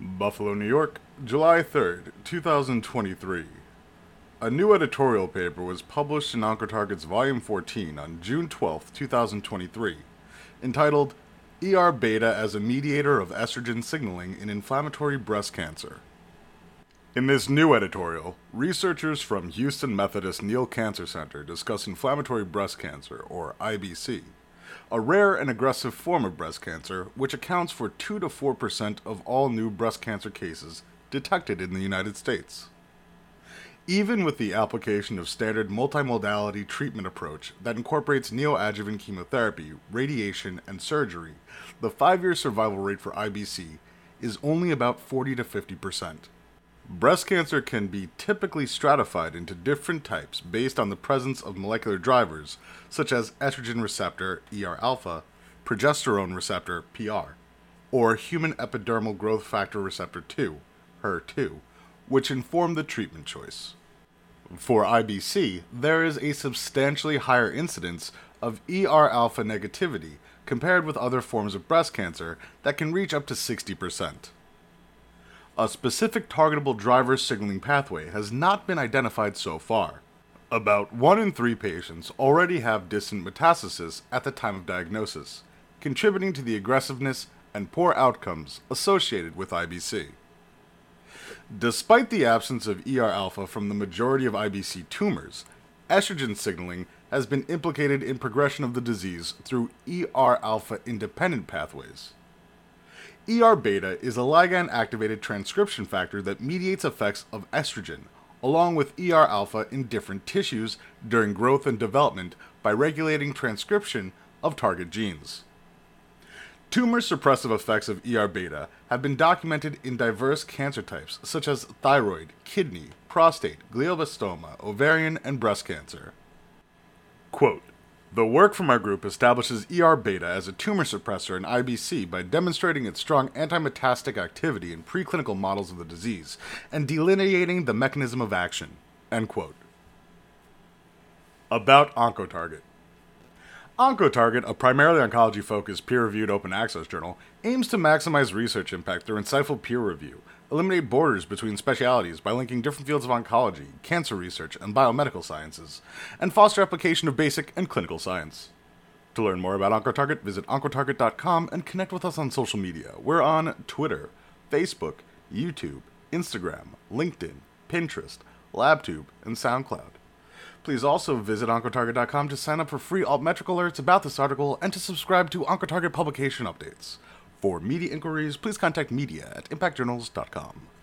Buffalo, New York, July 3rd, 2023. A new editorial paper was published in Oncotarget's Volume 14 on June 12, 2023, entitled ER Beta as a Mediator of Estrogen Signaling in Inflammatory Breast Cancer. In this new editorial, researchers from Houston Methodist Neal Cancer Center discuss inflammatory breast cancer, or IBC, a rare and aggressive form of breast cancer which accounts for 2 to 4% of all new breast cancer cases detected in the United States. Even with the application of standard multimodality treatment approach that incorporates neoadjuvant chemotherapy, radiation, and surgery, the 5-year survival rate for IBC is only about 40 to 50%. Breast cancer can be typically stratified into different types based on the presence of molecular drivers such as estrogen receptor ER alpha, progesterone receptor PR, or human epidermal growth factor receptor 2, HER2, which inform the treatment choice. For IBC, there is a substantially higher incidence of ER alpha negativity compared with other forms of breast cancer that can reach up to 60%. A specific targetable driver signaling pathway has not been identified so far. About 1 in 3 patients already have distant metastasis at the time of diagnosis, contributing to the aggressiveness and poor outcomes associated with IBC. Despite the absence of ER alpha from the majority of IBC tumors, estrogen signaling has been implicated in progression of the disease through ER alpha independent pathways. ER beta is a ligand activated transcription factor that mediates effects of estrogen, along with ER alpha in different tissues during growth and development by regulating transcription of target genes. Tumor suppressive effects of ER beta have been documented in diverse cancer types such as thyroid, kidney, prostate, glioblastoma, ovarian, and breast cancer. Quote, the work from our group establishes ER beta as a tumor suppressor in IBC by demonstrating its strong antimetastatic activity in preclinical models of the disease and delineating the mechanism of action. End quote. About OncoTarget. OncoTarget, a primarily oncology focused peer reviewed open access journal, aims to maximize research impact through insightful peer review, eliminate borders between specialities by linking different fields of oncology, cancer research, and biomedical sciences, and foster application of basic and clinical science. To learn more about OncoTarget, visit OncoTarget.com and connect with us on social media. We're on Twitter, Facebook, YouTube, Instagram, LinkedIn, Pinterest, LabTube, and SoundCloud. Please also visit OncoTarget.com to sign up for free altmetric alerts about this article and to subscribe to OncoTarget publication updates. For media inquiries, please contact media at impactjournals.com.